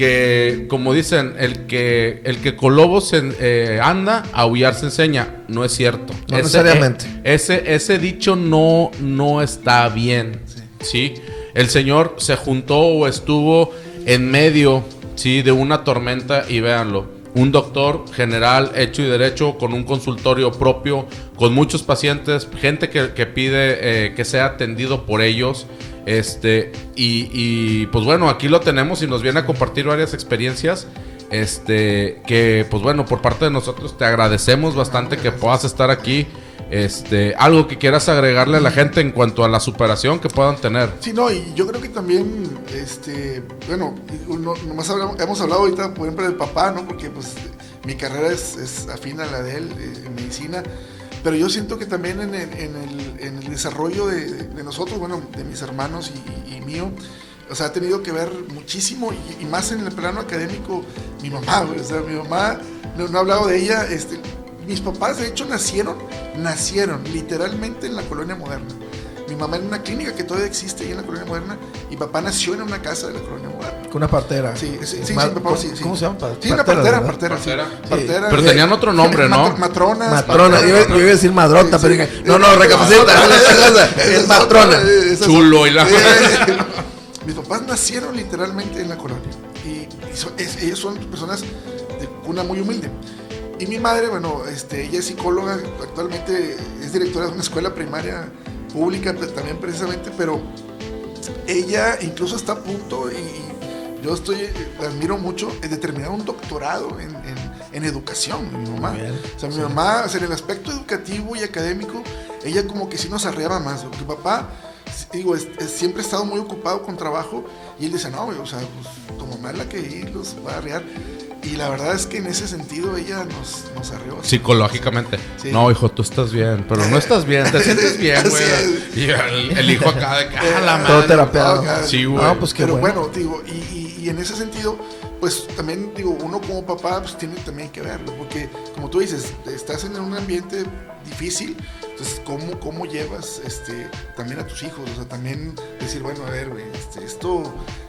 Que, como dicen, el que, el que con lobos se, eh, anda, a aullar se enseña. No es cierto. No Ese- necesariamente. eh, ese, ese dicho no, no está bien. ¿sí? El Señor se juntó o estuvo en medio ¿sí? de una tormenta y véanlo. Un doctor general hecho y derecho con un consultorio propio, con muchos pacientes, gente que, que pide eh, que sea atendido por ellos. Este, y, y, pues bueno, aquí lo tenemos y nos viene a compartir varias experiencias. Este, que pues bueno, por parte de nosotros te agradecemos bastante que puedas estar aquí. Este, algo que quieras agregarle a la gente en cuanto a la superación que puedan tener. Sí, no, y yo creo que también, este, bueno, no, nomás hablamos- hemos hablado ahorita, por ejemplo, del papá, ¿no? Porque pues mi carrera es, es afín a la de él eh, en medicina, pero yo siento que también en el, en el, desarrollo de, nosotros, bueno, de mis hermanos y, y- mío, o sea, ha tenido que ver muchísimo y, más en el plano académico, mi mamá, o sea, mi mamá, no, no he hablado de ella, este, mis papás, de hecho, nacieron, nacieron literalmente en la colonia moderna. Mi mamá en una clínica que todavía existe ahí en la colonia moderna. Y papá nació en una casa de la colonia moderna. Con una partera. Sí, sí, sí, sí, papá, sí, sí. ¿Cómo se llama? Pa- Sí, una partera, partera, partera, sí. Partera. Partera. Pero tenían otro nombre, ¿no? Mat- matronas. Matrona, yo, iba- yo iba a decir madrota, Sí, pero sí. dije, no, no, recapacita, es matrona. Chulo y la- Eh, Mis papás nacieron literalmente en la colonia. Y, y son- es- ellos son personas de cuna muy humilde. Y mi madre, bueno, este, ella es psicóloga, actualmente es directora de una escuela primaria pública pues, también precisamente, pero ella incluso está a punto y, y yo estoy, la admiro mucho, de terminar un doctorado en, en- en educación, mi mamá. Bien, O sea, mi mamá, o sea, en el aspecto educativo y académico, ella como que sí nos arreaba más. Porque papá, digo, es- es- siempre ha estado muy ocupado con trabajo y él dice, no, o sea, pues tu mamá es la que ahí los va a arrear. Y la verdad es que en ese sentido ella nos, nos arreó. Psicológicamente. Sí. No, hijo, tú estás bien, pero no estás bien, te sientes bien, güey. Y el, el hijo acá de que, "Ah, la Todo madre". terapeado. Ah, Sí, güey. No, pues Pero bueno. bueno, digo, y, y- y en ese sentido, pues también digo, uno como papá pues tiene también que verlo, porque como tú dices, estás en un ambiente difícil, entonces cómo, cómo llevas este también a tus hijos, o sea, también decir, bueno, a ver, güey, este, esto,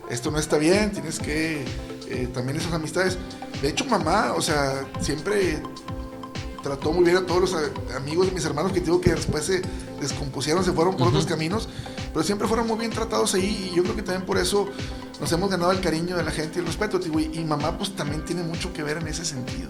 esto no está bien, tienes que eh, también esas amistades. De hecho, mamá, o sea, siempre trató muy bien a todos los a- amigos de mis hermanos que digo que después se descompusieron, se fueron por otros caminos, pero siempre fueron muy bien tratados ahí y yo creo que también por eso nos hemos ganado el cariño de la gente y el respeto, digo, y, y mamá pues también tiene mucho que ver en ese sentido.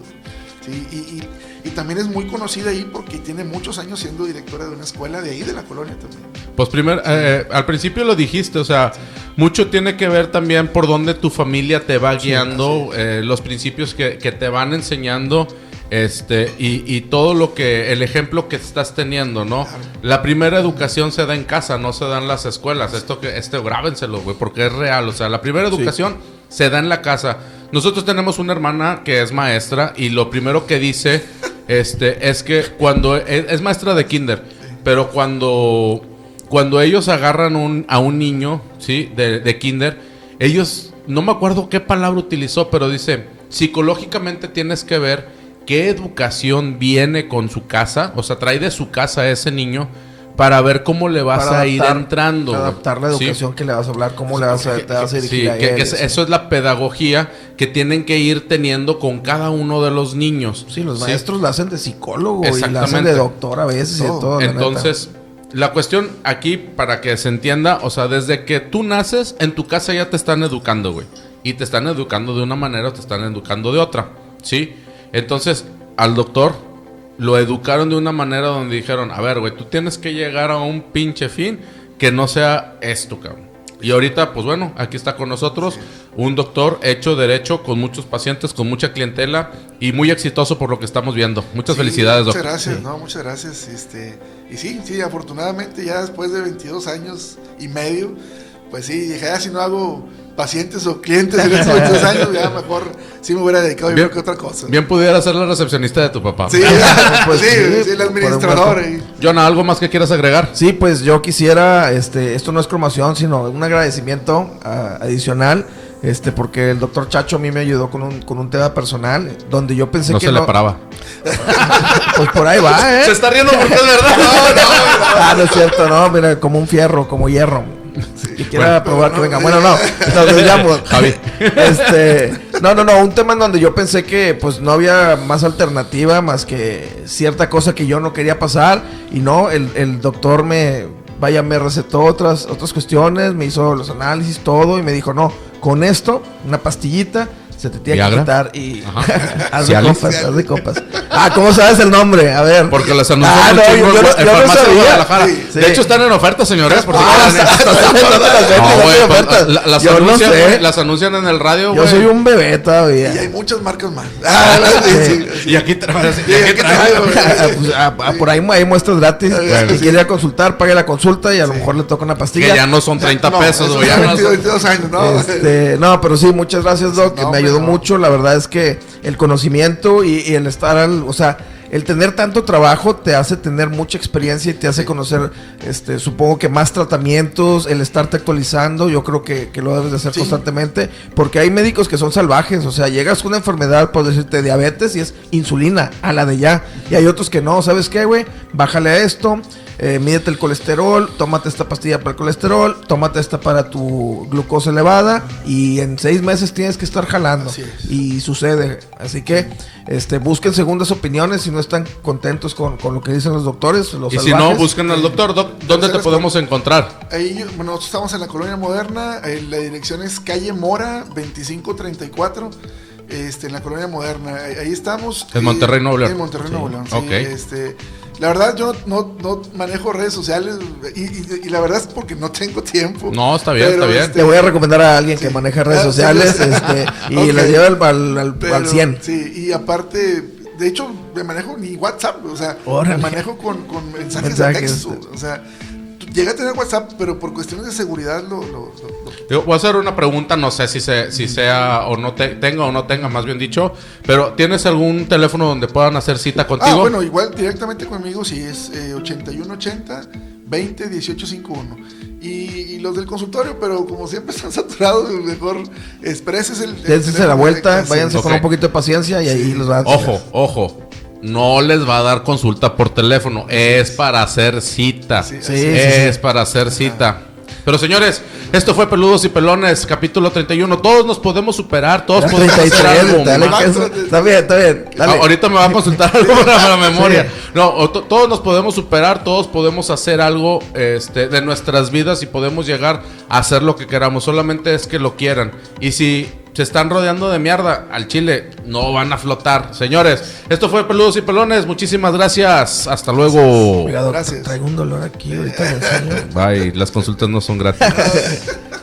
¿sí? Y, y- y también es muy conocida ahí porque tiene muchos años siendo directora de una escuela de ahí, de la colonia también. Pues primero, eh, al principio lo dijiste, o sea, mucho tiene que ver también por dónde tu familia te va guiando, eh, los principios que, que te van enseñando, este, y, y todo lo que, el ejemplo que estás teniendo, ¿no? La primera educación se da en casa, no se da en las escuelas. Esto que, este, grábenselo, güey, porque es real. O sea, la primera educación se da en la casa. Nosotros tenemos una hermana que es maestra y lo primero que dice, este, es que cuando es, es maestra de kinder, pero cuando cuando ellos agarran un, a un niño, ¿sí? De, de kinder, ellos, no me acuerdo qué palabra utilizó, pero dice, psicológicamente tienes que ver qué educación viene con su casa, o sea, trae de su casa a ese niño para ver cómo le vas a ir entrando. Adaptar la ¿Sí? educación que le vas a hablar, cómo le vas a, te vas a dirigir Sí, a que, él, que es- sí. eso es la pedagogía que tienen que ir teniendo con cada uno de los niños. Sí, los ¿sí? maestros la hacen de psicólogo y la hacen de doctor a veces y de Todo. Entonces, la cuestión aquí, para que se entienda, o sea, desde que tú naces, en tu casa ya te están educando, güey. Y te están educando de una manera o te están educando de otra, ¿sí? Entonces, al doctor lo educaron de una manera donde dijeron, a ver, güey, tú tienes que llegar a un pinche fin que no sea esto, cabrón. Y ahorita, pues bueno, aquí está con nosotros un doctor hecho derecho, con muchos pacientes, con mucha clientela y muy exitoso por lo que estamos viendo. Muchas Sí, felicidades, Muchas doctor. gracias, no, muchas gracias. Este, y sí, sí, afortunadamente ya después de 22 años y medio, pues sí, dije, ya si no hago pacientes o clientes en estos 22 años, ya mejor sí me hubiera dedicado Bien- que otra cosa. Bien pudiera ser la recepcionista de tu papá. Sí, Pues sí, sí, sí, el administrador. Jonah, ¿algo más que quieras agregar? Sí, pues yo quisiera, este, esto no es cromación, sino un agradecimiento ah, adicional, este, porque el doctor Chacho a mí me ayudó con un, con un tema personal, donde yo pensé No que se le paraba. Pues por ahí va, ¿eh? está riendo porque es verdad. Ah, no es cierto, no, mira, como un fierro, como hierro. Y quiera Bueno. probar que venga. Bueno, no, nos desviamos. Javi. Este, no, no, no, un tema en donde yo pensé que pues no había más alternativa más que cierta cosa que yo no quería pasar. Y no, el, el doctor me, vaya, me recetó otras, otras cuestiones, me hizo los análisis, todo, y me dijo, no, con esto, una pastillita. Se te tiene que quitar y haz de copas, haz de copas. Ah, ¿cómo sabes el nombre? A ver. Porque las anunció Ah, no, yo, en yo farmacia de. Guadalajara. Sí. De hecho, están en oferta, señores. Por si Ah, las anuncian, las anuncian en el radio, Yo soy un bebé Y hay todavía. muchas marcas más. Ah, sí, sí, sí. Y aquí traes. Güey. Pues, ah, ah, por ahí hay muestras gratis. Si quiere consultar, pague la consulta y a lo mejor le toca una Que pastilla. ya no son 30 No, pesos, eso güey. ya fue no 22, son- 22 años, ¿no? Este, no, pero sí, muchas gracias, Doc, que me ayudó mucho. La verdad es que el conocimiento y, y el estar al, o sea, el tener tanto trabajo te hace tener mucha experiencia y te hace conocer, este, supongo que más tratamientos, el estarte actualizando, yo creo que, que lo debes de hacer Sí. constantemente, porque hay médicos que son salvajes, o sea, llegas con una enfermedad, por decirte diabetes y es insulina, a la de ya, y hay otros que no, ¿sabes qué, güey? Bájale a esto, eh, mídete el colesterol, tómate esta pastilla para el colesterol, tómate esta para tu glucosa elevada y en seis meses tienes que estar jalando. Así es. Y sucede. Así que este, busquen segundas opiniones si no están contentos con, con lo que dicen los doctores. Los Y si no, busquen al doctor. Doc, ¿Dónde te podemos encontrar? Ahí, bueno, nosotros estamos en la colonia moderna. eh, la dirección es calle Mora 2534. Este, en la colonia moderna. Ahí, ahí estamos. En eh, Monterrey, Nuevo León. En Monterrey, Sí. Nuevo León. sí, Ok. este, la verdad, yo no, no manejo redes sociales. Y, y- y la verdad es porque no tengo tiempo. No, está bien, está bien. Te voy a recomendar a alguien que maneja redes Ah, sí, sociales sí. este, y Ok. les lleva al, al, al- Pero, al 100. Sí, y aparte, de hecho, me manejo ni WhatsApp, o sea, Órale. me manejo con, con mensajes, Mensajes. de texto. O sea, llega a tener WhatsApp, pero por cuestiones de seguridad lo. lo- lo- lo- Yo voy a hacer una pregunta, no sé si, se, si sea o no te, tenga o no tenga, más bien dicho. Pero ¿tienes algún teléfono donde puedan hacer cita Ah, contigo? bueno, igual directamente conmigo, sí, es eh, 8180 20 1851. Y, y los del consultorio, pero como siempre están saturados, mejor expreses el. Dense la vuelta, váyanse con un poquito de paciencia y ahí los van a Ojo, ojo. No les va a dar consulta por teléfono. Es para hacer cita. Sí, Sí, es para hacer cita. Pero señores, esto fue Peludos y Pelones, capítulo 31. Todos nos podemos superar, todos podemos hacer 33, algo dale más. que eso- Está bien, está bien. Dale. Ah, ahorita me va a consultar algo para la memoria. No, todos nos podemos superar, todos podemos hacer algo este, de nuestras vidas y podemos llegar a hacer lo que queramos. Solamente es que lo quieran. Y si se están rodeando de mierda al chile, no van a flotar. Señores, esto fue Peludos y Pelones. Muchísimas gracias. Hasta luego. Gracias. traigo un dolor aquí, ahorita. Bye. Las consultas no son gratis.